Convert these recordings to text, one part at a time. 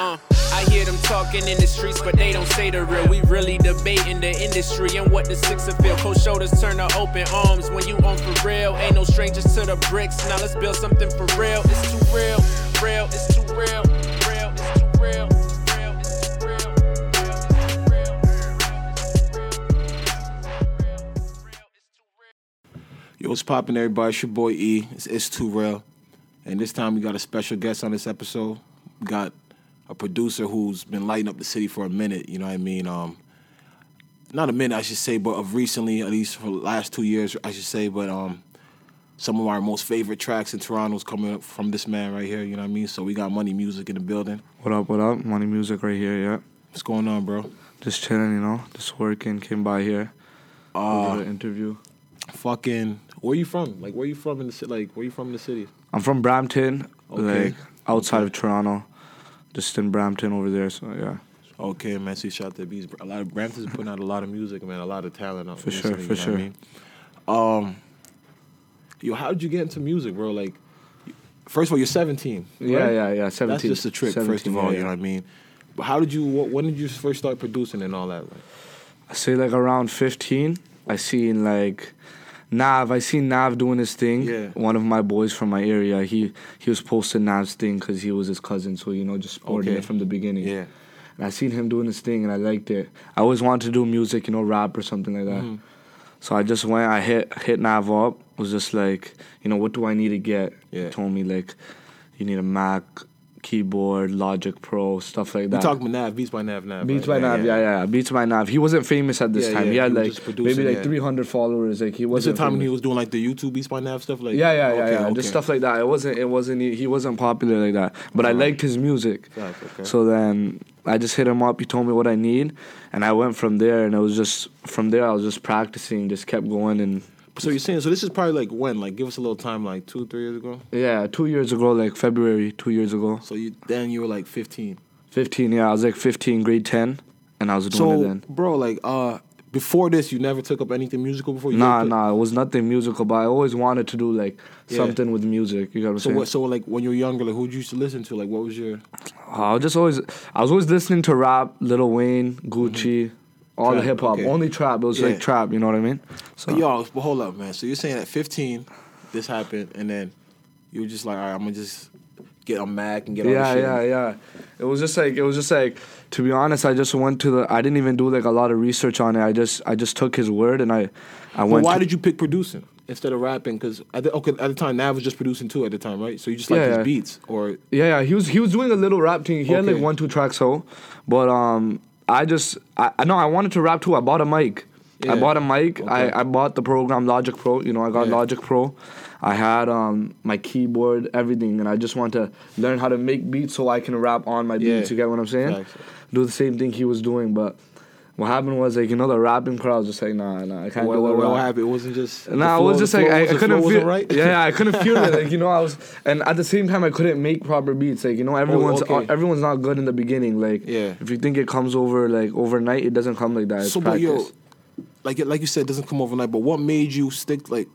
Uh, I hear them talking in the streets, but they don't say the real. We really debating the industry and what the sixer feel. Cold shoulders turn to open arms when you on for real. Ain't no strangers to the bricks. Now let's build something for real. It's too real, real, it's too real. Yo, what's poppin', everybody? It's your boy E. It's, it's Too Real. And this time we got a special guest on this episode. We got a producer who's been lighting up the city for a minute, you know what I mean? Um, not a minute, I should say, but of recently, at least for the last two years, I should say, but um, some of our most favorite tracks in Toronto's coming up from this man right here, you know what I mean? So we got Money Musik in the building. What up, what up? Money Musik right here, yeah. What's going on, bro? Just chilling, you know, just working, came by here. Uh, the interview. fucking, where you from? Like, where you from in the city? Like, where you from in the city? I'm from Brampton, Okay. like outside of Toronto. Just in Brampton over there, so yeah. Okay, man. You shot the beats. A lot of Brampton's putting out a lot of music, man. A lot of talent. out For sure, for know I mean? Um, yo, how did you get into music, bro? Like, first of all, you're 17. Yeah, right? yeah, yeah. 17. That's just a trick, first of all. yeah, You know what I mean? But how did you? What, when did you first start producing and all that? Like, I say like around 15, I seen like Nav. I seen Nav doing his thing. Yeah. One of my boys from my area, he he was posting Nav's thing because he was his cousin, so you know just supporting Okay. it from the beginning. yeah, And I seen him doing his thing, and I liked it. I always wanted to do music, you know, rap or something like that. Mhm. So I just went. I hit hit Nav up. Was just like, you know, what do I need to get? Yeah. He told me like, you need a Mac keyboard, Logic Pro, stuff like that that. talking about Nav, Beats by Nav, Nav. Beats right? by Nav, yeah, yeah, Beats by Nav. He wasn't famous at this Yeah, time. yeah, he had he like maybe like yeah. 300 followers. Like he Was wasn't. the time when he was doing like the YouTube Beats by Nav stuff? Like, Yeah, yeah, yeah, okay, yeah. okay. Just stuff like that. It wasn't. It wasn't. He wasn't popular like that. But I Uh-huh. liked his music. Okay. So then I just hit him up. He told me what I need, and I went from there. And it was just from there. I was just practicing. Just kept going. And So you're saying so? This is probably like when? Like, give us a little time, like two, three years ago. yeah, two years ago, like February, two years ago, So you then you were like 15. 15. Yeah, I was like 15, grade 10, and I was doing it then. bro, like, uh, before this, you never took up anything musical before? You Nah, nah, it was nothing musical, but I always wanted to do like Yeah. something with music. You got what I'm So saying? what? So like, when you were younger, like, who you used to listen to? Like, what was your? I was just always, I was always listening to rap, Lil Wayne, Gucci, all the hip hop, okay. only trap. It was Yeah. like trap. You know what I mean? So y'all, but hold up, man. So you're saying at 15, this happened, and then you were just like, all right, I'm gonna just get on Mac and get all yeah, yeah, yeah. It was just like it was just like to be honest, I just went to the. I didn't even do like a lot of research on it. I just I just took his word and I, I went. why to, did you pick producing instead of rapping? Because at the, okay, at the time, Nav was just producing too. At the time, right? So you just like Yeah, his yeah. beats, or Yeah, yeah. He was he was doing a little rap thing. He had like one two tracks so, but um, I just I I know I wanted to rap too. I bought a mic. Yeah. I bought a mic. Okay. I, I bought the program Logic Pro. You know, I got Yeah. Logic Pro. I had um my keyboard, everything, and I just want to learn how to make beats so I can rap on my Yeah. beats. You get what I'm saying? Facts. Do the same thing he was doing, but what happened was like you know the rapping crowd was just like nah nah I can't what, do what, what happened? It wasn't just. Nah, I flow- was just like I, was- I couldn't feel. right. Yeah, I couldn't feel it. Like you know, I was, and at the same time, I couldn't make proper beats. Like you know, everyone's Oh, okay. Uh, everyone's not good in the beginning. Like Yeah. if you think it comes over like overnight, it doesn't come like that. It's So, but yo, like like you said, it doesn't come overnight. But what made you stick? Like,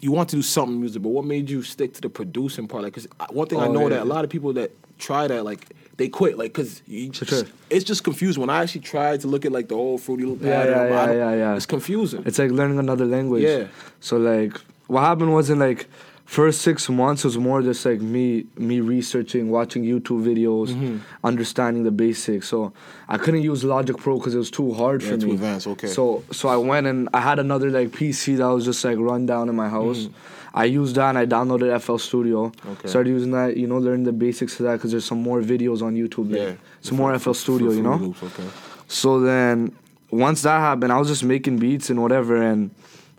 you want to do something music, but what made you stick to the producing part? Like, cause uh, one thing I Oh, know yeah. that a lot of people that try that, like, they quit. Like, cause you just, sure. it's just confusing. When I actually tried to look at like the whole Fruity Loop Yeah, yeah, yeah, yeah, yeah. it's confusing. It's like learning another language. Yeah. So like what happened was in like first six months was more just like me me researching, watching YouTube videos, Mm-hmm. understanding the basics. So I couldn't use Logic Pro because it was too hard Yeah, for too me. advanced, okay. So so I went and I had another like PC that was just like run down in my house. I used that and I downloaded FL Studio. Okay. Started using that, you know, learning the basics of that because there's some more videos on YouTube. Like, yeah, Some more FL Studio, you know. Loops, okay. So then, once that happened, I was just making beats and whatever, and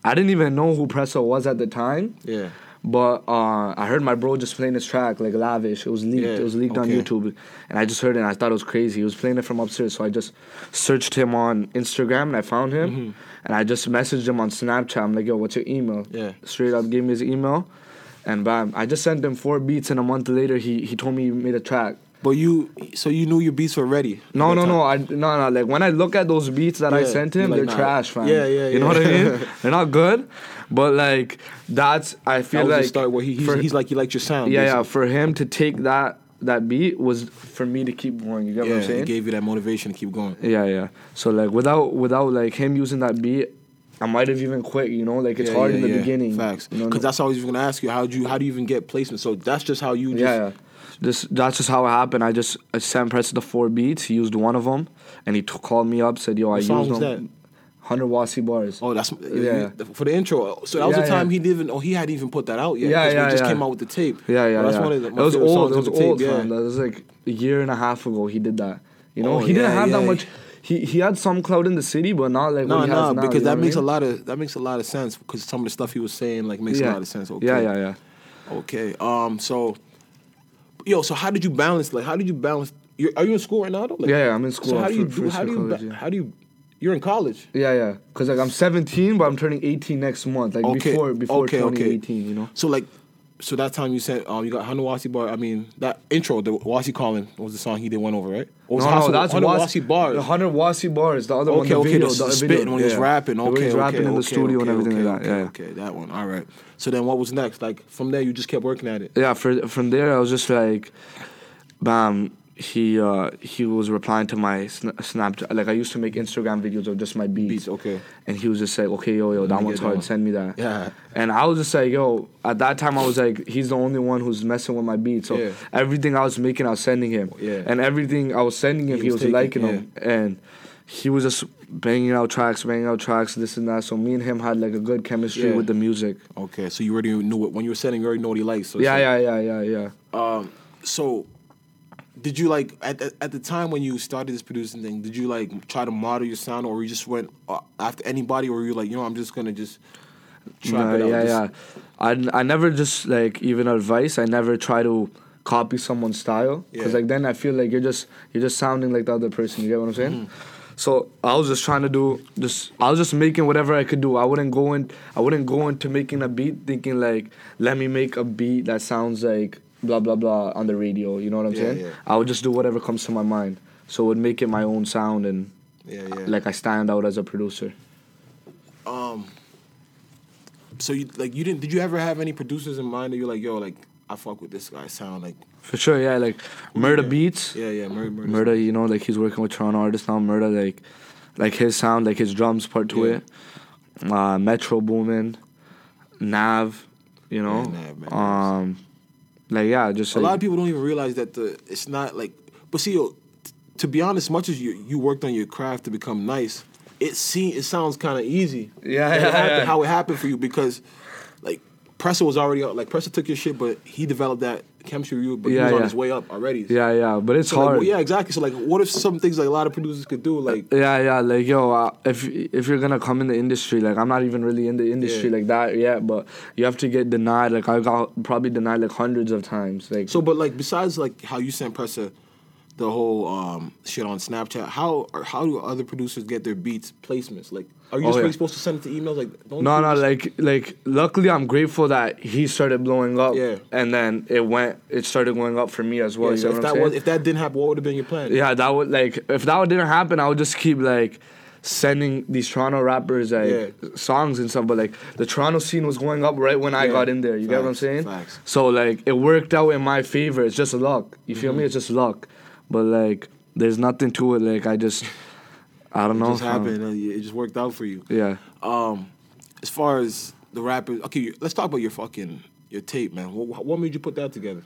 I didn't even know who Pressa was at the time. Yeah. But uh, I heard my bro just playing his track like lavish. It was leaked. Yeah, It was leaked on. YouTube, and I just heard it. and I thought it was crazy. He was playing it from upstairs, so I just searched him on Instagram and I found him, Mm-hmm. and I just messaged him on Snapchat. I'm like, "Yo, what's your email?" Yeah. Straight up, gave me his email, and bam, I just sent him four beats, and a month later, he he told me he made a track. But you, so you knew your beats were ready. No, no, that no. I no, no. Like when I look at those beats that I sent him, like, they're nah. trash, fam. Yeah, yeah, You know what I mean? they're not good, but like that's I That feel was like the start where he, he's, for- he's like, you like your sound. yeah, yeah. For him to take that that beat was for me to keep going. You get yeah, what I'm saying? it gave you that motivation to keep going. Yeah, yeah. So like without without like him using that beat, I might have even quit. You know, like it's Yeah, hard yeah, in the yeah. beginning. Facts. You know, Because that's was gonna ask you. How do you how do you even get placement? So that's just how you just yeah, yeah. This that's just how it happened. I just I sent Press the four beats. He used one of them, and he t- called me up. Said, "Yo, I song used was them." Hundred Wasi bars. Oh, that's Yeah. for the intro. So that was Yeah, the time yeah. he didn't even. Oh, he hadn't even put that out yet. Yeah, yeah, We just yeah. came out with the tape. Yeah, yeah, Well, that's yeah. one of the, it was old. It was the tape, old, yeah. That was like a year and a half ago. He did that. You know, Oh, he didn't yeah, have that yeah. much. He he had some clout in the city, but not like No, what he has no, now. because that what I makes a lot of that makes a lot of sense. Because some of the stuff he was saying like makes yeah. a lot of sense. Okay. Yeah, yeah, yeah. Okay. Um. So, yo. So how did you balance? Like, how did you balance? You're, are you in school right now? Like, Yeah, yeah, I'm in school. So how do you do? How do you? college, ba- yeah. How do you? You're in college. Yeah, yeah. Cause like I'm 17, but I'm turning 18 next month. Like Okay. before before okay, turning okay. 18, you know. So like, so that time you said um you got Hunter Wasi bar. I mean that intro, the Wasi calling was the song he did went over, right? Or was No, Hunter- no, that's Hunter Was- Wasi bars. The Hunter Wasi bars, the other one, Okay, the okay, video, the, the, video, spitting when he was yeah. rapping. Okay, he's okay, rapping in the okay, studio okay, and everything okay, like that. okay, Yeah. Okay, that one. All right. So then, what was next? Like from there, you just kept working at it. Yeah, for, from there I was just like, bam. He uh, he was replying to my sna- Snapchat. Like I used to make Instagram videos of just my beats. Beats, okay. And he was just like, okay, yo, yo, that one's hard. one. Send me that. Yeah. And I was just like, yo, at that time I was like, he's the only one who's messing with my beats. So Yeah. everything I was making, I was sending him. Yeah. And everything I was sending him, He he, was was, taking- liking them. And he was just banging out tracks, banging out tracks, this and that. So me and him had like a good chemistry Yeah. with the music. Okay, so you already knew it when you were sending. You already know what he likes. So Yeah, yeah, yeah, yeah, yeah. Um, so did you like at, at at the time when you started this producing thing? Did you like try to model your sound, or you just went uh, after anybody, or were you like, you know, I'm just gonna just it out? yeah, yeah. I, I never just like even advice. I never try to copy someone's style because Yeah. like then I feel like you're just you're just sounding like the other person. You get what I'm saying? Mm-hmm. So I was just trying to do just I was just making whatever I could do. I wouldn't go in I wouldn't go into making a beat thinking like let me make a beat that sounds like blah blah blah on the radio. You know what I'm Yeah, saying? yeah. I would just do whatever comes to my mind. So it would make it my own sound and Yeah, yeah. like I stand out as a producer. um, so you like you didn't? Did you ever have any producers in mind that you're like, yo, like I fuck with this guy sound like? For sure, yeah. Like Murder yeah. Beats. Yeah, yeah, murder, murder. Murder, you know, like he's working with Toronto artists now. Murder, like, like his sound, like his drums part to it. Uh, Metro Boomin, Nav, you know, Nav, man, um, like yeah, just A like, lot of people don't even realize that the it's not like. But see, yo, t- to be honest, much as you you worked on your craft to become nice, it see it sounds kind of easy. Yeah, it yeah, happened- yeah. How it happened for you because, like, Pressa was already out. Like Pressa took your shit, but he developed that chemistry with you. But he Yeah, was on yeah. his way up already. yeah, yeah. But it's So, like, hard. well, yeah, exactly. So like, what if some things like a lot of producers could do? Like, Yeah, yeah, like yo, uh, if if you're gonna come in the industry, like I'm not even really in the industry Yeah. like that yet, but you have to get denied. Like I got probably denied like hundreds of times. Like so, but like, besides like how you sent Pressa the whole um, shit on Snapchat, how or how do other producers get their beats placements? Like, are you Oh, just yeah. supposed to send it to emails? Like, don't No, no, like, like, luckily, I'm grateful that he started blowing up, Yeah. and then it went, it started going up for me as well. Yeah, so if that was if that didn't happen, what would have been your plan? yeah, that would like, if that didn't happen, I would just keep like sending these Toronto rappers like Yeah. songs and stuff. But like, the Toronto scene was going up right when I got in there. You get what I'm saying? facts. So like, it worked out in my favor. It's just luck. You feel Mm-hmm. me? It's just luck. But like, there's nothing to it. Like, I just, I don't It know. just happened. uh, It just worked out for you. Yeah. Um, as far as the rappers, okay, let's talk about your fucking your tape, man. What, what made you put that together?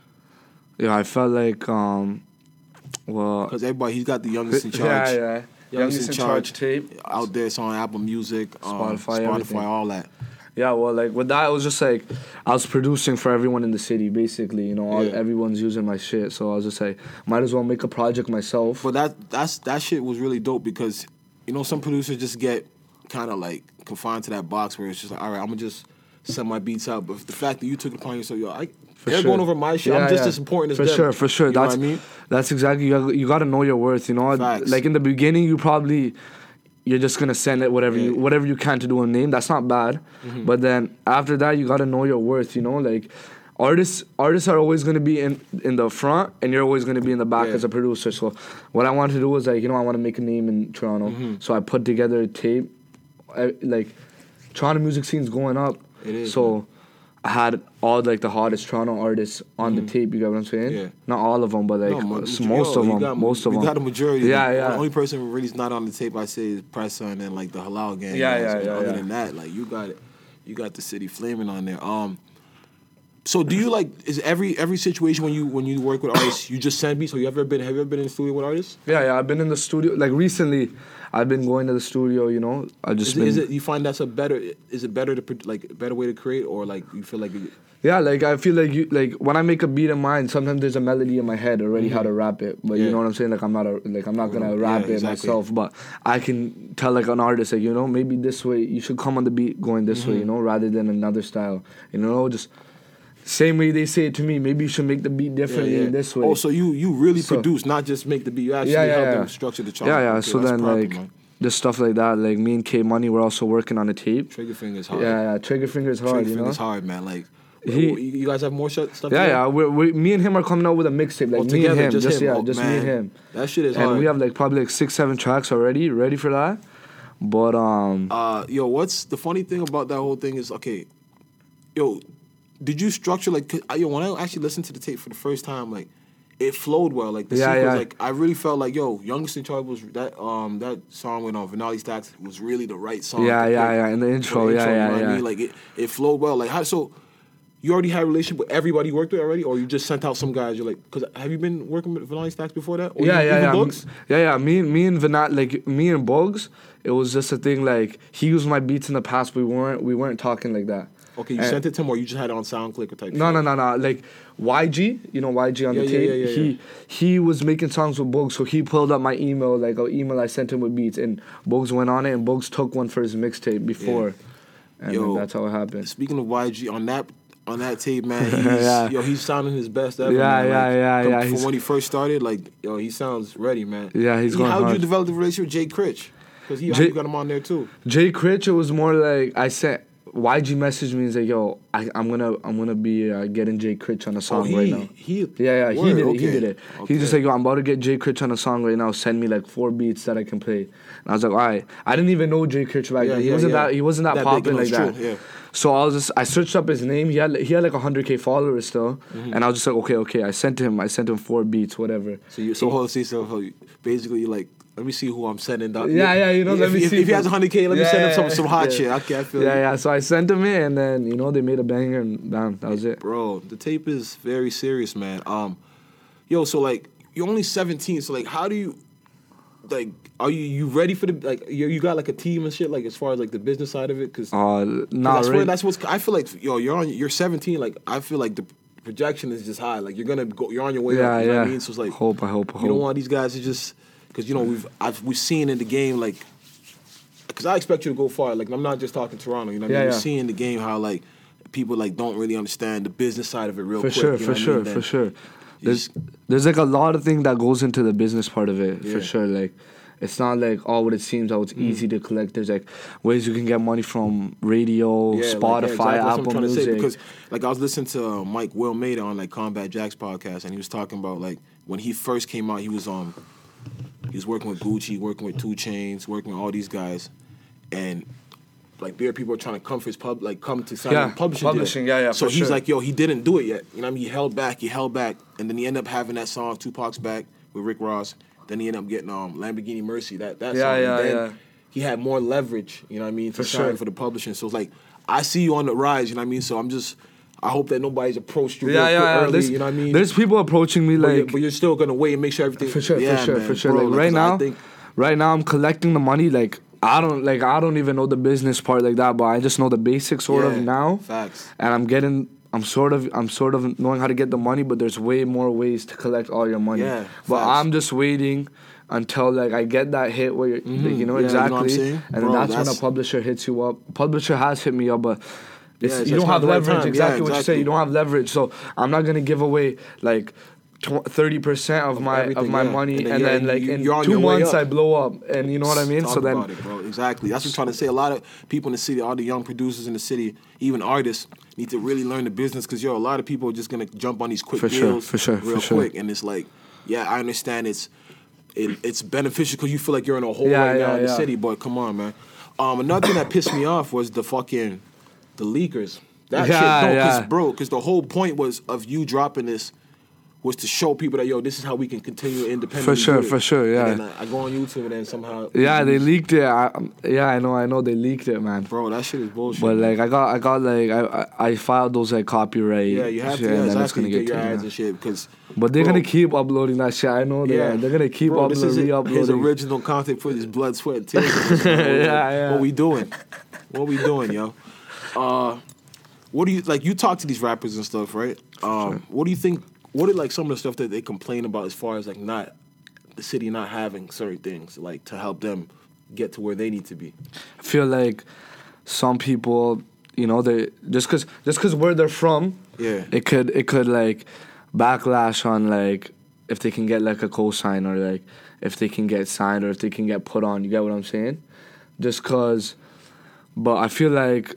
Yeah, I felt like, um, well, Because everybody, he's got the youngest in charge. Yeah, yeah. Youngest in charge tape. out there. It's on Apple Music, um, Spotify, Spotify, everything. all that. Yeah, well, like with that, it was just like I was producing for everyone in the city, basically. You know, all, Yeah. everyone's using my shit, so I was just like, might as well make a project myself. But that that's that shit was really dope because you know some producers just get kind of like confined to that box where it's just like, all right, I'm gonna just send my beats out. But the fact that you took it upon yourself, yo, I, they're sure. going over my shit. I'm just yeah. as important as for them. sure, for sure. You that's I mean? that's exactly you. Got, you got to know your worth. You know, Facts. like in the beginning, you probably you're just gonna send it whatever you Yeah. Mm-hmm. whatever you can to do a name. That's not bad. But then after that, you got to know your worth. You know, like. Artists, artists are always gonna be in in the front, and you're always gonna be in the back Yeah. as a producer. So, what I wanted to do was like, you know, I want to make a name in Toronto. Mm-hmm. So I put together a tape, I, like, Toronto music scene's going up. It is, So, I had all like the hottest Toronto artists on the tape. You get what I'm saying? Mm-hmm. Yeah. Not all of them, but like No, mo- s- yo, most of them. got- most of them. got a majority. Yeah, The yeah. The only person really is not on the tape I say is Pressa and then like the Halal gang. Yeah, guys. yeah, yeah, Other yeah. than that, like you got it, you got the city flaming on there. Um, so do you like is every every situation when you when you work with artists you just send beats? So you ever been have you ever been in the studio with artists? Yeah, yeah. I've been in the studio. Like recently, I've been going to the studio. You know, I just Is, been. it, is it you find that's a better is it better to like better way to create or like you feel like you, Yeah, like I feel like you like when I make a beat in mind, sometimes there's a melody in my head already how mm-hmm. to rap it. But Yeah. you know what I'm saying? Like I'm not a like I'm not gonna Yeah, rap it exactly. myself, but I can tell like an artist like, you know, maybe this way you should come on the beat going this way, mm-hmm. you know, rather than another style. You know, just same way they say it to me, maybe you should make the beat differently in this way. Oh, so you you really So- produce, not just make the beat. You actually yeah, yeah, help yeah. them structure the track. Yeah, yeah. Okay, so then proper, like man. just stuff like that. Like me and K Money, we're also working on a tape. Trigger fingers hard. Yeah, yeah. Trigger fingers hard, Trigger you know. fingers hard, man. Like, He- you you guys have more sh- stuff. Yeah, yeah. We're, we me and him are coming out with a mixtape. Like Oh, me together, and him, just just, him. yeah, Oh, just me and him. That shit is and hard. we have like probably like six, seven tracks already ready for that. But um, Uh, yo, what's the funny thing about that whole thing is okay, yo, did you structure like I- yo when I actually listened to the tape for the first time like it flowed well like the Yeah, sequence yeah. like I really felt like yo youngest in charge was that um that song went on Vanelli Stacks was really the right song Yeah, yeah, put yeah, in the intro, yeah, you yeah, know what I mean like it, it flowed well like how so you already had a relationship with everybody you worked with already or you just sent out some guys you're like because have you been working with Vanelli Stacks before that or yeah, yeah, yeah, Bugs? yeah, yeah. Me, and me and Vanat, like me and Bugs, it was just a thing. Like he used my beats in the past. We weren't, we weren't talking like that. Okay you And- sent it to him or you just had it on SoundClick or type No, no, no, no. Like YG, you know YG on Yeah, the yeah, tape. yeah, yeah, he yeah. he was making songs with Bugs, so he pulled up my email, like an email I sent him with beats, and Bugs went on it, and Bugs took one for his mixtape before, and Yo. that's how it happened. Speaking of YG, on that on that tape, man, he's, Yeah. yo, he's sounding his best ever. Yeah, man. yeah, Like, yeah, com- yeah, From when he first started, like, yo, he sounds ready, man. Yeah, he's He- going How did you develop the relationship with Jay Critch? Because he, Jay- got him on there too. Jay Critch, it was more like I sent YG messaged me and said, "Yo, I, I'm gonna I'm gonna be uh, getting Jay Critch on a song Oh, he, right now." he, Yeah, yeah, he word, did it. He did it. okay. He's just like, yo, I'm about to get Jay Critch on a song right now. Send me like four beats that I can play. And I was like, all right. I didn't even know Jay Critch back Yeah, then. He yeah, wasn't yeah. that. He wasn't that, That popping like it's that. yeah. So I was just, I searched up his name. He had, he had like 100k followers still, Mm-hmm. and I was just like, okay, okay. I sent him, I sent him four beats, whatever. So you, so see, so basically, you're like, let me see who I'm sending. Down. Yeah, yeah, you know, If, let me if, see If he has who- 100k, let me Yeah, send him some some hot yeah. shit. Okay, I feel Yeah, you. yeah. So I sent him it, and then you know they made a banger, and bam, that was it. Bro, the tape is very serious, man. Um, yo, so like you're only 17, so like how do you like are you you ready for the like you you got like a team and shit like as far as like the business side of it because Uh, not that's really. what that's what's I feel like yo you're on you're 17 like I feel like the projection is just high like you're gonna go you're on your way yeah, up you know yeah. what I mean so it's like hope, I hope, I hope you don't want these guys to just because you know we've I've we've seen in the game like because I expect you to go far like I'm not just talking Toronto you know what I mean yeah. we're seeing in the game how like people like don't really understand the business side of it real for quick sure, you know for what I sure, mean? for Then sure. There's there's like a lot of thing that goes into the business part of it Yeah. for sure. Like it's not like all what it seems. How Mm. it's easy to collect. There's like ways you can get money from radio, Yeah, like, yeah, Spotify, exactly. Apple trying to say, Music. because like I was listening to uh, Mike Will made on like Combat Jack's podcast, and he was talking about like when he first came out, he was um he was working with Gucci, working with 2 Chainz, working with all these guys, and like beer people are trying to come for his pub, like come to sign Yeah, a publishing. deal. publishing, yeah, yeah, So he's sure. like, yo, he didn't do it yet. You know, what I mean, he held back, he held back, and then he ended up having that song Tupac's back with Rick Ross. Then he ended up getting um Lamborghini Mercy, that that Yeah, song. and yeah, then yeah. He had more leverage, you know what I mean, to For sign sure. for the publishing. So it's like I see you on the rise, you know what I mean. So I'm just, I hope that nobody's approached you yeah, yeah, yeah. early, There's, you know what I mean. there's people approaching me but, you're, like but you're still gonna wait and make sure everything. for sure, Yeah, for sure, man, for sure. bro, like right now, think- right now I'm collecting the money. Like I don't like I don't even know the business part like that, but I just know the basics sort Yeah, of now. Facts. and I'm getting I'm sort of I'm sort of knowing how to get the money, but there's way more ways to collect all your money. Yeah, but facts. I'm just waiting until like I get that hit where you're, like, you mm-hmm. know Yeah, you know exactly, and Bro, then that's, when a publisher hits you up. Publisher has hit me up, but. It's, Yeah, you don't have the right leverage. time. Yeah, Exactly what you say. You don't have leverage, so I'm not gonna give away like thirty percent of my of my yeah. money, And and then then, like you- in two months. I blow up, and you know what I mean. Talk so then, about it, bro. Exactly. That's what I'm trying to say. A lot of people in the city, all the young producers in the city, even artists, need to really learn the business because yo, a lot of people are just gonna jump on these quick For sure, deals for sure, real for sure. quick, and it's like, yeah, I understand it's it, it's beneficial because you feel like you're in a hole Yeah, right now yeah, in the city. But come on, man. Um, another thing that pissed me off was the fucking the leakers. That Yeah, shit, no, yeah. cause bro, because the whole point was of you dropping this was to show people that yo, this is how we can continue independently. For sure, for sure, yeah. And I, I go on YouTube and then somehow. Yeah, they leaked it. I, yeah, I know, I know they leaked it, man. Bro, that shit is bullshit. But like, I got, I got like, I, I filed those like copyright. yeah, you have shit, to. Yeah, then it's exactly. gonna Get your taken ads and shit because. But they're bro, gonna keep uploading that shit. I know. Yeah, they're gonna keep Bro, this uploading, is re-uploading. his original content for his blood, sweat, and tears. Yeah, yeah. What we doing? What we doing, yo? Uh, what do you like? You talk to these rappers and stuff, right? Um, What do you think? What are like some of the stuff that they complain about as far as like not the city not having certain things like to help them get to where they need to be? I feel like some people, you know, they just cause just cause where they're from, Yeah. it could it could like backlash on like if they can get like a cosign or like if they can get signed or if they can get put on. You get what I'm saying? Just cause, but I feel like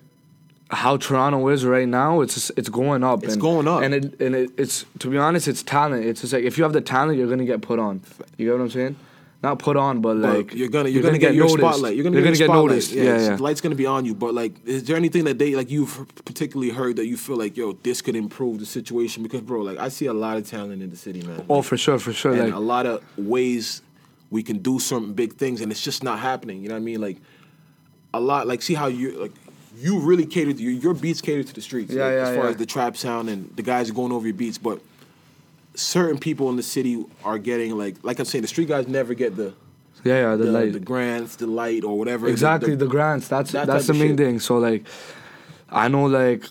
how Toronto is right now, it's it's going up. It's and, going up. and it and it, it's to be honest, it's talent. It's just like if you have the talent, you're gonna get put on. You get what I'm saying? Not put on, but But like you're gonna you're, gonna, get, your noticed. spotlight. You're gonna, You're get, your get noticed. Yeah, yeah. The light's gonna be on you. But like, is there anything that they like you've particularly heard that you feel like yo this could improve the situation? Because bro, like I see a lot of talent in the city, man. Oh, for sure, for sure. and Like a lot of ways we can do certain big things, and it's just not happening. You know what I mean? Like a lot. Like see how you like you really cater to your, your beats cater to the streets. Yeah, like, yeah, As far yeah. as the trap sound and the guys are going over your beats, but certain people in the city are getting like like I'm saying, the street guys never get the yeah, yeah, the, the, light. the grants, the light, or whatever. exactly The, the, grants. That's that that's the main shit. thing. So like, I know like,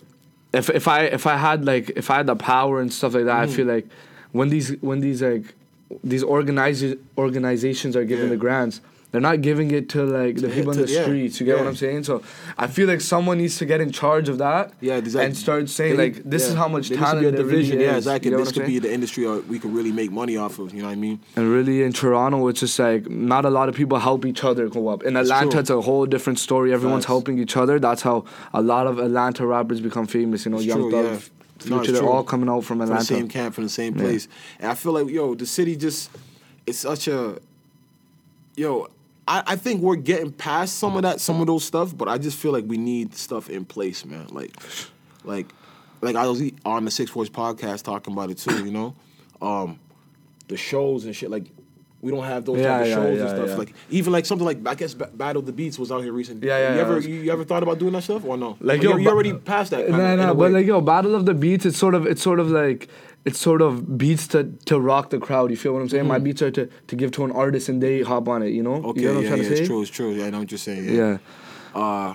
if if I if I had like if I had the power and stuff like that, Mm. I feel like when these when these like these organizers organizations are giving Yeah. the grants. They're not giving it to like the people in the yeah, streets. You get what. I'm saying? So I feel like someone needs to get in charge of that. Yeah, exactly. And start saying like, this is how much There needs to talent be a there really division. yeah, exactly. You get This could I'm be the industry uh, we could really make money off of. You know what I mean? And really in Toronto, it's just like not a lot of people help each other go up. In Atlanta, true. it's a whole different story. Everyone's Facts. helping each other. That's how a lot of Atlanta rappers become famous. You know, It's Young Thug, yeah. No, Future, it's they're all coming out from From Atlanta. the same camp, from the same Yeah. place. And I feel like, yo, the city just, it's such a, yo, I, I think we're getting past some of that, some of those stuff, but I just feel like we need stuff in place, man. Like, like, like I was on the Six Force podcast talking about it too, you know? Um, the shows and shit, like, we don't have those Yeah, type of yeah, shows yeah, and stuff. Like even like something like I guess Ba- Battle of the Beats was out here recently. Yeah, yeah, You ever was- you, you ever thought about doing that stuff or no? Like, yo, you ba- already passed that. Nah, of, nah, but like yo, Battle of the Beats, it's sort of it's sort of like it's sort of beats to, to rock the crowd. You feel what I'm saying? My beats are to, to give to an artist and they hop on it. You know? Mm-hmm. Okay, you know what yeah, I'm trying yeah, to say? it's true, it's true. Yeah, I know what you're saying. Yeah. Uh,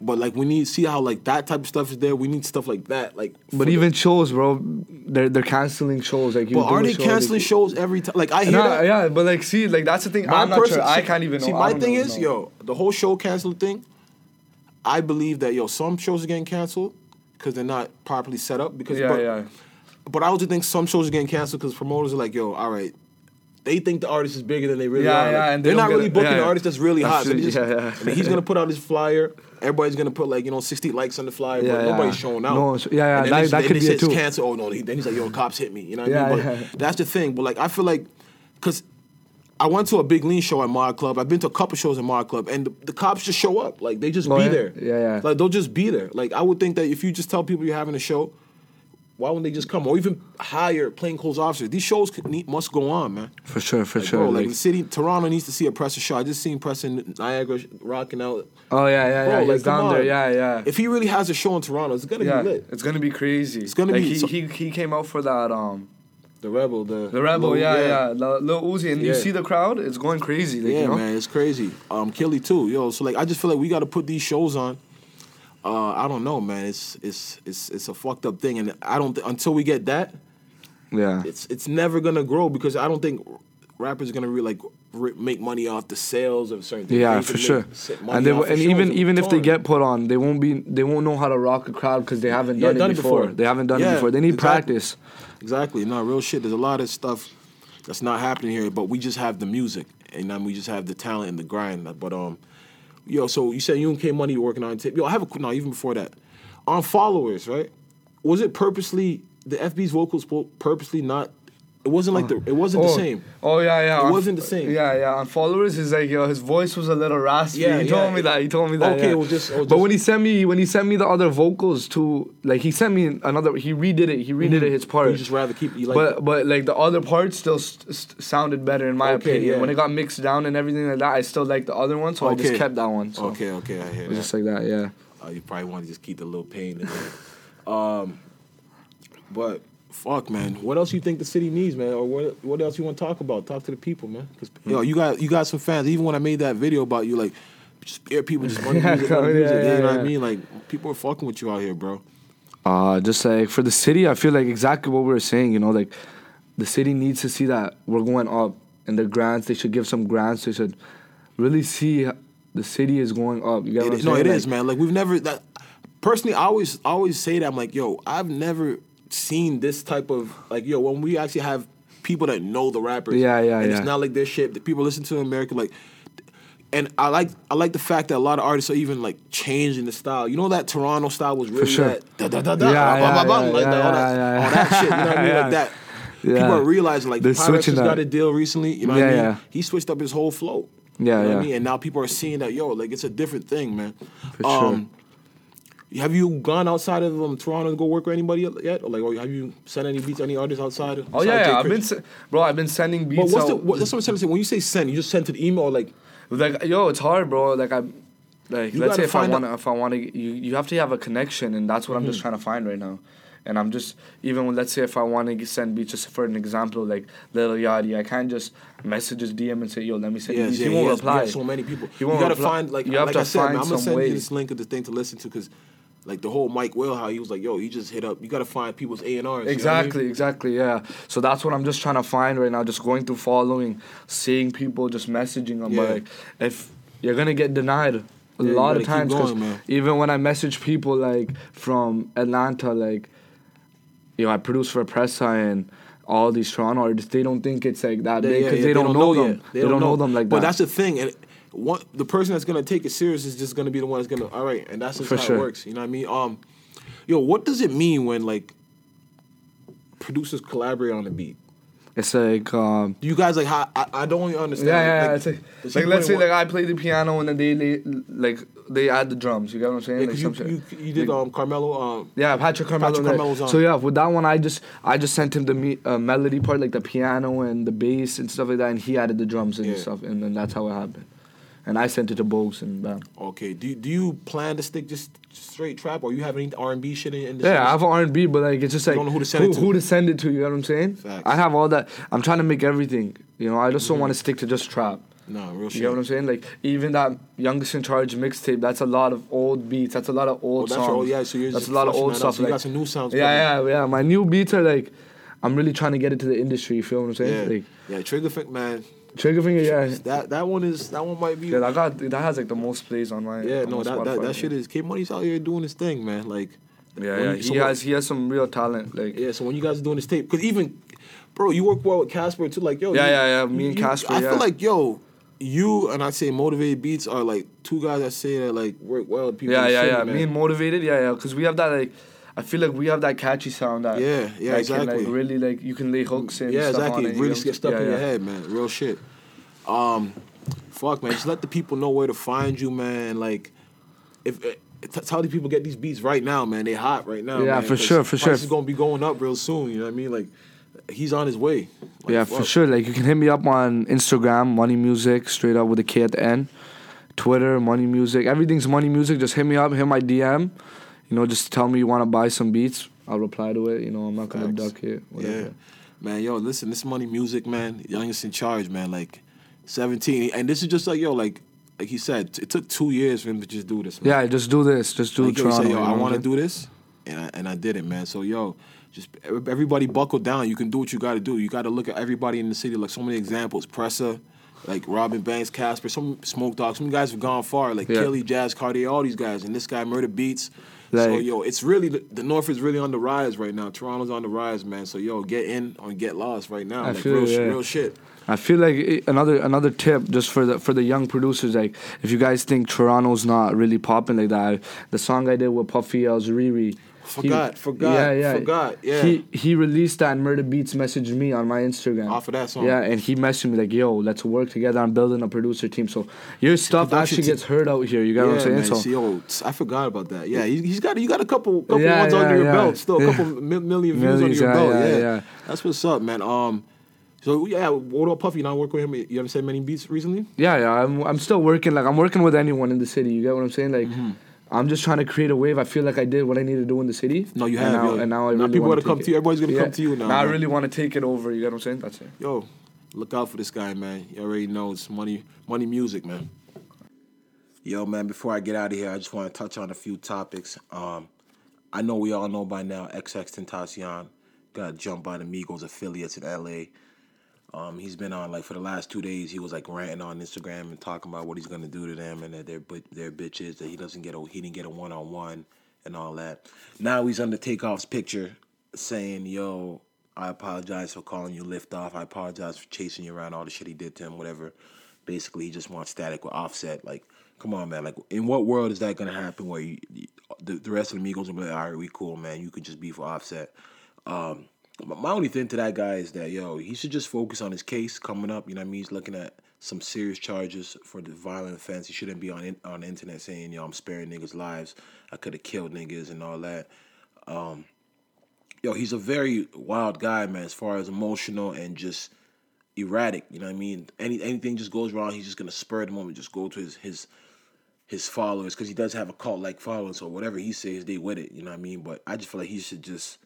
but like we need see how like that type of stuff is there. We need stuff like that. Like, But even shows, bro, they're they're canceling shows. Like, you but are they show, canceling shows every time? Like I hear Nah, that. yeah, but like, see, like that's the thing. My I'm not person- sure. I can't even. See, I my thing know, is, no. yo, the whole show canceling thing. I believe that yo, some shows are getting canceled because they're not properly set up. Because Yeah, but, yeah. But I also think some shows are getting canceled because promoters are like, yo, all right. They think the artist is bigger than they really Yeah, are. yeah, Like, and they they're don't really booking Yeah, the artist that's really hot. So just- yeah, yeah. I mean, he's gonna put out his flyer. Everybody's gonna put like you know sixty likes on the flyer, Yeah, but yeah. nobody's showing out. No, yeah, yeah, And then that- they- that then could be it too. Oh no, then he's like, yo, cops hit me. You know what Yeah, I mean? But yeah. that's the thing. But like, I feel like, cause I went to a big lean show at Mod Club. I've been to a couple shows at Mod Club, and the, the cops just show up. Like they just Oh, be yeah? there. Yeah, yeah. Like they'll just be there. Like I would think that if you just tell people you're having a show, why wouldn't they just come? Or even hire plainclothes officers. These shows could, need, must go on, man. For sure, for Like, sure. bro, like, like- the city, Toronto needs to see a Preston show. I just seen Preston Niagara rocking out. oh yeah, yeah, Bro, yeah. like, He's down there. Yeah, yeah. If he really has a show in Toronto, it's gonna yeah, be lit. it's gonna be crazy. It's gonna like be He, so- he he came out for that um The rebel, the the rebel. Lil- yeah, yeah. Lil Lil Uzi, and you see the crowd. It's going crazy. Like, Yeah, you know? man, it's crazy. Um, Killy too, yo. So like, I just feel like we got to put these shows on. Uh, I don't know, man. It's it's it's it's a fucked up thing, and I don't th- until we get that, Yeah. it's it's never gonna grow because I don't think rappers are gonna really like re- make money off the sales of certain things. Yeah, for sure. make s- money And they and even even if they get put on, they won't be they won't know how to rock a crowd because they haven't Yeah, done, done it it before. before. They haven't done Yeah, it before. They need exactly. practice. Exactly. No, real shit. There's a lot of stuff that's not happening here, but we just have the music and then we just have the talent and the grind. But um, yo, so you said you and K Money working on tape. Yo, I have a no. Even before that, on followers, right? Was it purposely the FB's vocals po- purposely not? It wasn't like the it wasn't oh, the same. Oh yeah, yeah. It on- wasn't the same. Yeah, yeah. On followers, he's like, yo, his voice was a little raspy. Yeah, he told yeah. me that. He told me that. Okay, yeah. well, just- well, but when he sent me, when he sent me the other vocals too, like he sent me another. He redid it. He redid it his part. You just rather keep you like. but but like the other parts still st- st- sounded better in my Okay, opinion. yeah. When it got mixed down and everything like that, I still like the other one, so I just kept that one. So okay, okay, I hear that. just like that. Yeah. Uh, you probably want to just keep the little pain in there. Um, but fuck, man, what else you think the city needs, man, or what what else you want to talk about? Talk to the people, man. Cause yo, you got you got some fans. Even when I made that video about you, like, just hear people just money Yeah, music, yeah, music. yeah, you know what. I mean? Like, people are fucking with you out here, bro. Uh, just like for the city, I feel like exactly what we were saying. You know, like the city needs to see that we're going up, and the grants they should give some grants. They should really see the city is going up. You get what It, I'm no, saying? it Like, is, man. Like we've never that. Personally, I always I always say that I'm like, yo, I've never seen this type of like, yo, when we actually have people that know the rappers. Yeah, yeah, and yeah. It's not like their shit that people listen to in America, like. And I like I like the fact that a lot of artists are even like changing the style. You know that Toronto style was really sure. that da da da da Yeah, yeah, yeah, that, all that, yeah, yeah, all that shit. You know what I mean? Like that. Yeah. People are realizing like They're Pyrex switching just got a deal recently. You know what Yeah, I mean? yeah. He switched up his whole flow. Yeah, You know what yeah. I mean? And now people are seeing that, yo, like it's a different thing, man. For sure. Um, Have you gone outside of um, Toronto to go work with anybody yet? Or like, or have you sent any beats to any artists outside? Of, Oh yeah, yeah. I've been, se- bro. I've been sending beats But what's the, out. what, that's what I'm trying to say. When you say send, you just send to the email, or like, like yo, it's hard, bro. Like I, like You let's say if I want to, if I want to, you you have to have a connection, and that's what I'm Mm-hmm. just trying to find right now. And I'm just even when let's say if I want to send beats, just for an example, like Little Yachty, I can't just message his DM and say, yo, let me send you yes, beats. yeah, he he won't has, reply. he has so many people. He you won't gotta reply. find like, You have like to I said, man, I'm gonna send you this link of the thing to listen to because, like the whole Mike Will, how he was like, yo, he just hit up. You gotta find people's A and R's. Exactly, exactly, yeah. So that's what I'm just trying to find right now. Just going through following, seeing people, just messaging them. Yeah. But like, if you're gonna get denied a Yeah, lot of times, going, even when I message people like from Atlanta, like, you know, I produce for Pressa and all these Toronto artists, they don't think it's like that big because they, don't know them. yet. They, don't know them like but that. But that's the thing, and one the person that's gonna take it serious is just gonna be the one that's gonna all right, and that's just For how sure. it works. You know what I mean? Um, yo, what does it mean when like producers collaborate on a beat? it's like, um, Do you guys like how I, I don't understand. yeah, yeah. like, it's like, does like let's say like I play the piano and then they, they like they add the drums. You get what I'm saying? Yeah, like 'cause some you, shit. you, you did um Carmelo um Yeah, Patrick Carmelo. Patrick there. Carmelo's on. So yeah, with that one, I just I just sent him the me, uh, melody part, like the piano and the bass and stuff like that, and he added the drums and Yeah. stuff, and then that's how it happened. And I sent it to Bogues and bam. okay. Do you, do you plan to stick just straight trap or you have any R and B shit in, in the Yeah, I have R and B, but like it's just like don't know who to send it to. who to send it to. You know what I'm saying? Facts. I have all that. I'm trying to make everything. You know, I just don't mm-hmm. want to stick to just trap. No, real You shit. get what I'm saying? Like even that youngest in charge mixtape, that's a lot of old beats. That's a lot of Oh, old that's songs. oh, yeah, so you're that's a lot of old stuff. So you like, got some new sounds. Yeah, yeah, yeah. My new beats are like, I'm really trying to get it to the industry. You feel what I'm saying? Yeah, Like yeah. Trigger Fick, man. Trigger finger, yeah. That that one is that one might be. Yeah, that got that has like the most plays on my. Yeah, on no, that, that that shit is K Money's out here doing his thing, man. Like, Yeah, yeah. you- so He has he has some real talent. Like Yeah, so when you guys are doing this tape, because even, bro, you work well with Casper too. Like, yo, Yeah, you- yeah, yeah, me and you- Casper, I yeah. feel like, yo, you and I say motivated beats are like two guys that say that like work well with people. yeah, yeah, yeah. man. Me and motivated, yeah, yeah. Because we have that like, I feel like we have that catchy sound that Yeah, yeah, that exactly. Can, like really like you can lay hooks in. yeah, stuff exactly. On It really you gets stuck yeah, in your head, man. Real shit. Um, fuck, man. Just let the people know where to find you, man. Like, if. Uh, Tell the people get these beats right now, man. They hot right now. Yeah, man, for sure, for sure. Is gonna be going up real soon. You know what I mean? Like, he's on his way. Like, yeah, for sure. Like you can hit me up on Instagram, Money Musik, straight up with a K at the end. Twitter, Money Musik. Everything's Money Musik. Just hit me up, hit my DM. You know, just tell me you want to buy some beats. I'll reply to it. You know, I'm not gonna Facts. duck it. Whatever. Yeah, man. Yo, listen, this money music, man. Youngest in charge, man. Like, seventeen, and this is just like yo, like, like he said, it took two years for him to just do this. Man. Yeah, just do this. Just do like, yo, he Toronto. said, yo, I want to do this, and I, and I did it, man. So yo, just everybody buckle down. You can do what you got to do. You got to look at everybody in the city. Like so many examples, Pressa. Like Robin Banks, Casper, some Smoke Dawg, some guys have gone far. Like Yeah. Killy, Jazz, Cartier, all these guys, and this guy Murder Beats. so yo, it's really the, North is really on the rise right now. Toronto's on the rise, man. So yo, get in or get lost right now. I like feel real, yeah. real shit. I feel like it, another another tip just for the for the young producers like if you guys think Toronto's not really popping like that, the song I did with Puffy L'z Riri, Forgot, forgot, forgot, yeah. He he released that and Murder Beats messaged me on my Instagram. Off of that song. Yeah, and he messaged me like, "Yo, let's work together. I'm building a producer team." So your stuff actually gets heard out here. You got yeah, what I'm saying? man. So yo, I forgot about that. Yeah, he, he's got you got a couple couple Yeah, ones yeah, under your yeah. belt, still a Yeah. couple mi- million views under your yeah, belt. yeah, Yeah, yeah. that's what's up, man. Um, so yeah, what about Puffy? You not working with him? You haven't said many beats recently. yeah, yeah. I'm I'm still working. Like I'm working with anyone in the city. You get what I'm saying? Like. Mm-hmm. I'm just trying to create a wave. I feel like I did what I needed to do in the city. No, you and have, Now, yo. and now I Now really people wanna gotta come take to you. Everybody's gonna come to you now, Now I really want to take it over. You get what I'm saying? That's it. Yo, look out for this guy, man. You already know it's money, money music, man. Yo, man. Before I get out of here, I just want to touch on a few topics. Um, I know we all know by now XX Tentacion got jumped by the Migos affiliates in LA. Um, he's been on like for the last two days. He was like ranting on Instagram and talking about what he's gonna do to them and that they're they're bitches. That he doesn't get a he didn't get a one on one and all that. Now he's on under Takeoff's picture saying, "Yo, I apologize for calling you lift off. I apologize for chasing you around all the shit he did to him. Whatever. Basically, he just wants static with Offset. Like, come on, man. Like, in what world is that gonna happen where you, the the rest of the Migos will be like, all right, we cool, man. You could just be for Offset. Um, my my only thing to that guy is that yo, he should just focus on his case coming up. You know what I mean? He's looking at some serious charges for the violent offense. He shouldn't be on in, on the internet saying yo, I'm sparing niggas' lives. I could have killed niggas and all that. Um, yo, he's a very wild guy, man. As far as emotional and just erratic. You know what I mean? Any anything just goes wrong, he's just gonna spur the moment, just go to his his his followers because he does have a cult like following. So whatever he says, they with it. You know what I mean? But I just feel like he should just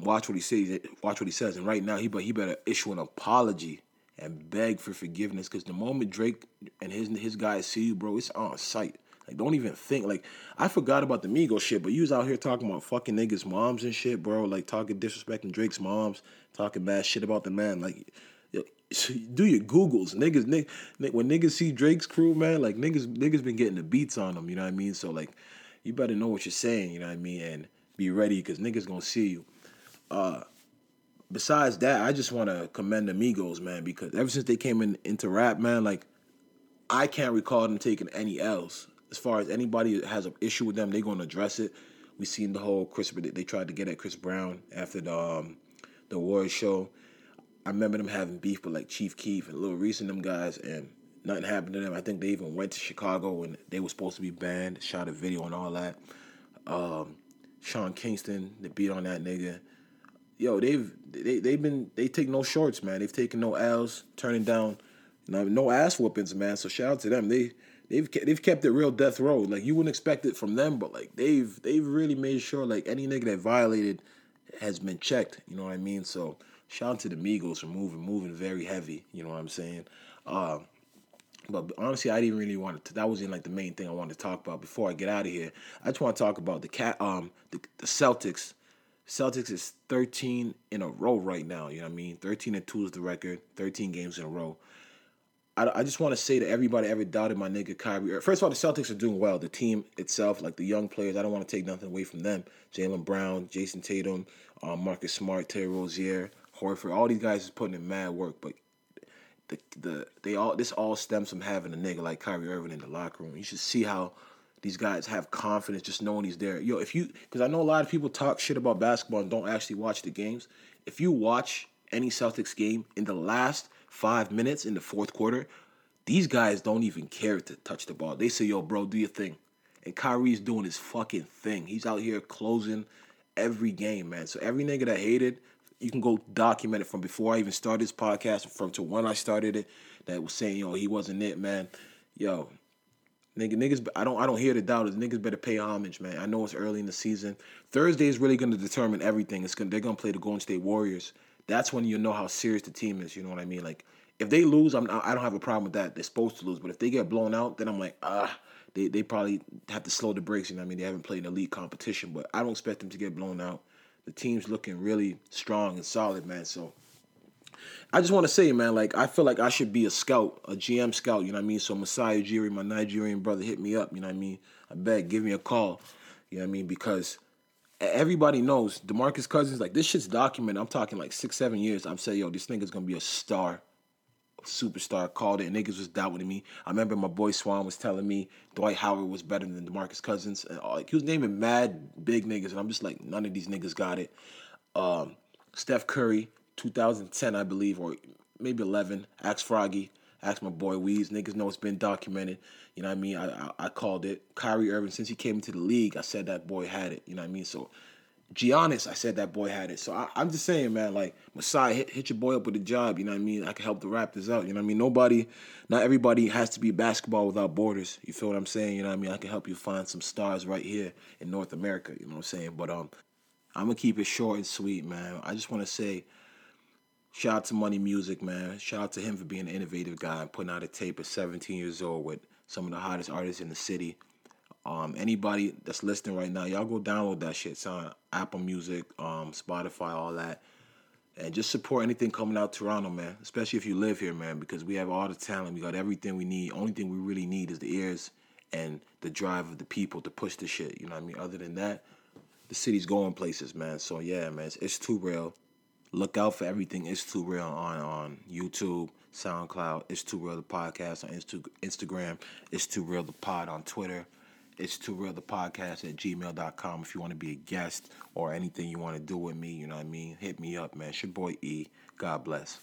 watch what he says, watch what he says, and right now he but he better issue an apology and beg for forgiveness because the moment Drake and his his guys see you, bro, it's on sight. Like don't even think like I forgot about the Migos shit, but you was out here talking about fucking niggas' moms and shit, bro. Like talking disrespecting Drake's moms, talking bad shit about the man. Like do your Googles, niggas. Nick, when niggas see Drake's crew, man, like niggas niggas been getting the beats on them. You know what I mean? So like, you better know what you're saying. You know what I mean? And be ready because niggas gonna see you. Uh, besides that, I just want to commend Amigos, man, because ever since they came in into rap, man, like I can't recall them taking any L's. As far as anybody has an issue with them, they're gonna address it. We seen the whole Chris. They tried to get at Chris Brown after the um, the Warriors show. I remember them having beef with like Chief Keef and Lil Reese and them guys, and nothing happened to them. I think they even went to Chicago and they were supposed to be banned, shot a video and all that. Um, Sean Kingston, they beat on that nigga. Yo, they've they they've been they take no shorts, man. They've taken no L's, turning down, no, no ass whoopings, man. So shout out to them. They they've they've kept it real death row. Like you wouldn't expect it from them, but like they've they've really made sure like any nigga that violated has been checked. You know what I mean? So shout out to the Migos for moving moving very heavy. You know what I'm saying? Um, but honestly, I didn't really want to. That wasn't like the main thing I wanted to talk about. Before I get out of here, I just want to talk about the cat. Um, the, the Celtics. Celtics is 13 in a row right now. You know what I mean? 13 and two is the record. 13 games in a row. I, I just want to say to everybody ever doubted my nigga Kyrie. First of all, the Celtics are doing well. The team itself, like the young players, I don't want to take nothing away from them. Jaylen Brown, Jayson Tatum, um, Marcus Smart, Terry Rozier, Horford, all these guys is putting in mad work. But the the they all this all stems from having a nigga like Kyrie Irving in the locker room. You should see how these guys have confidence just knowing he's there. Yo, if you because I know a lot of people talk shit about basketball and don't actually watch the games. If you watch any Celtics game in the last five minutes in the fourth quarter, these guys don't even care to touch the ball. They say, "Yo, bro, do your thing," and Kyrie's doing his fucking thing. He's out here closing every game, man. So every nigga that hated, you can go document it from before I even started this podcast, from to when I started it, that was saying, "Yo, he wasn't it, man." Yo, Nigga, niggas, I don't, I don't hear the doubters. Niggas better pay homage, man. I know it's early in the season. Thursday is really going to determine everything. It's gonna, they're going to play the Golden State Warriors. That's when you know how serious the team is. You know what I mean? Like, if they lose, I'm, I don't have a problem with that. They're supposed to lose, but if they get blown out, then I'm like, ah, they, they probably have to slow the brakes. You know what I mean? They haven't played an elite competition, but I don't expect them to get blown out. The team's looking really strong and solid, man. So. I just want to say, man, like I feel like I should be a scout, a GM scout. You know what I mean? So Masai Ujiri, my Nigerian brother, hit me up. You know what I mean? I beg, give me a call. You know what I mean? Because everybody knows Demarcus Cousins. Like this shit's documented. I'm talking like six, seven years. I'm saying, yo, this nigga's gonna be a star superstar. Called it. Niggas was doubting me. I remember my boy Swan was telling me Dwight Howard was better than DeMarcus Cousins. And like he was naming mad big niggas, and I'm just like, none of these niggas got it. Um, Steph Curry, 2010, I believe, or maybe 11. Ask Froggy. Ask my boy Weez. Niggas know it's been documented. You know what I mean? I, I, I called it. Kyrie Irving, since he came into the league, I said that boy had it. You know what I mean? So Giannis, I said that boy had it. So I, am just saying, man, like Masai, hit, hit your boy up with a job. You know what I mean? I can help the Raptors out. You know what I mean? Nobody, not everybody has to be basketball without borders. You feel what I'm saying? You know what I mean? I can help you find some stars right here in North America. You know what I'm saying? But um, I'm gonna keep it short and sweet, man. I just want to say, shout out to Money Musik, man. Shout out to him for being an innovative guy and putting out a tape at 17 years old with some of the hottest artists in the city. Um, anybody that's listening right now, y'all go download that shit. It's on Apple Music, um, Spotify, all that. And just support anything coming out Toronto, man. Especially if you live here, man, because we have all the talent. We got everything we need. Only thing we really need is the ears and the drive of the people to push the shit. You know what I mean? Other than that, the city's going places, man. So yeah, man, it's, it's too real. Look out for everything. It's too real on on YouTube, SoundCloud. It's too real the podcast on Insta- Instagram. It's too real the pod on Twitter. It's too real the podcast at gmail.com if you want to be a guest or anything you want to do with me, you know what I mean? Hit me up, man. It's your boy E. God bless.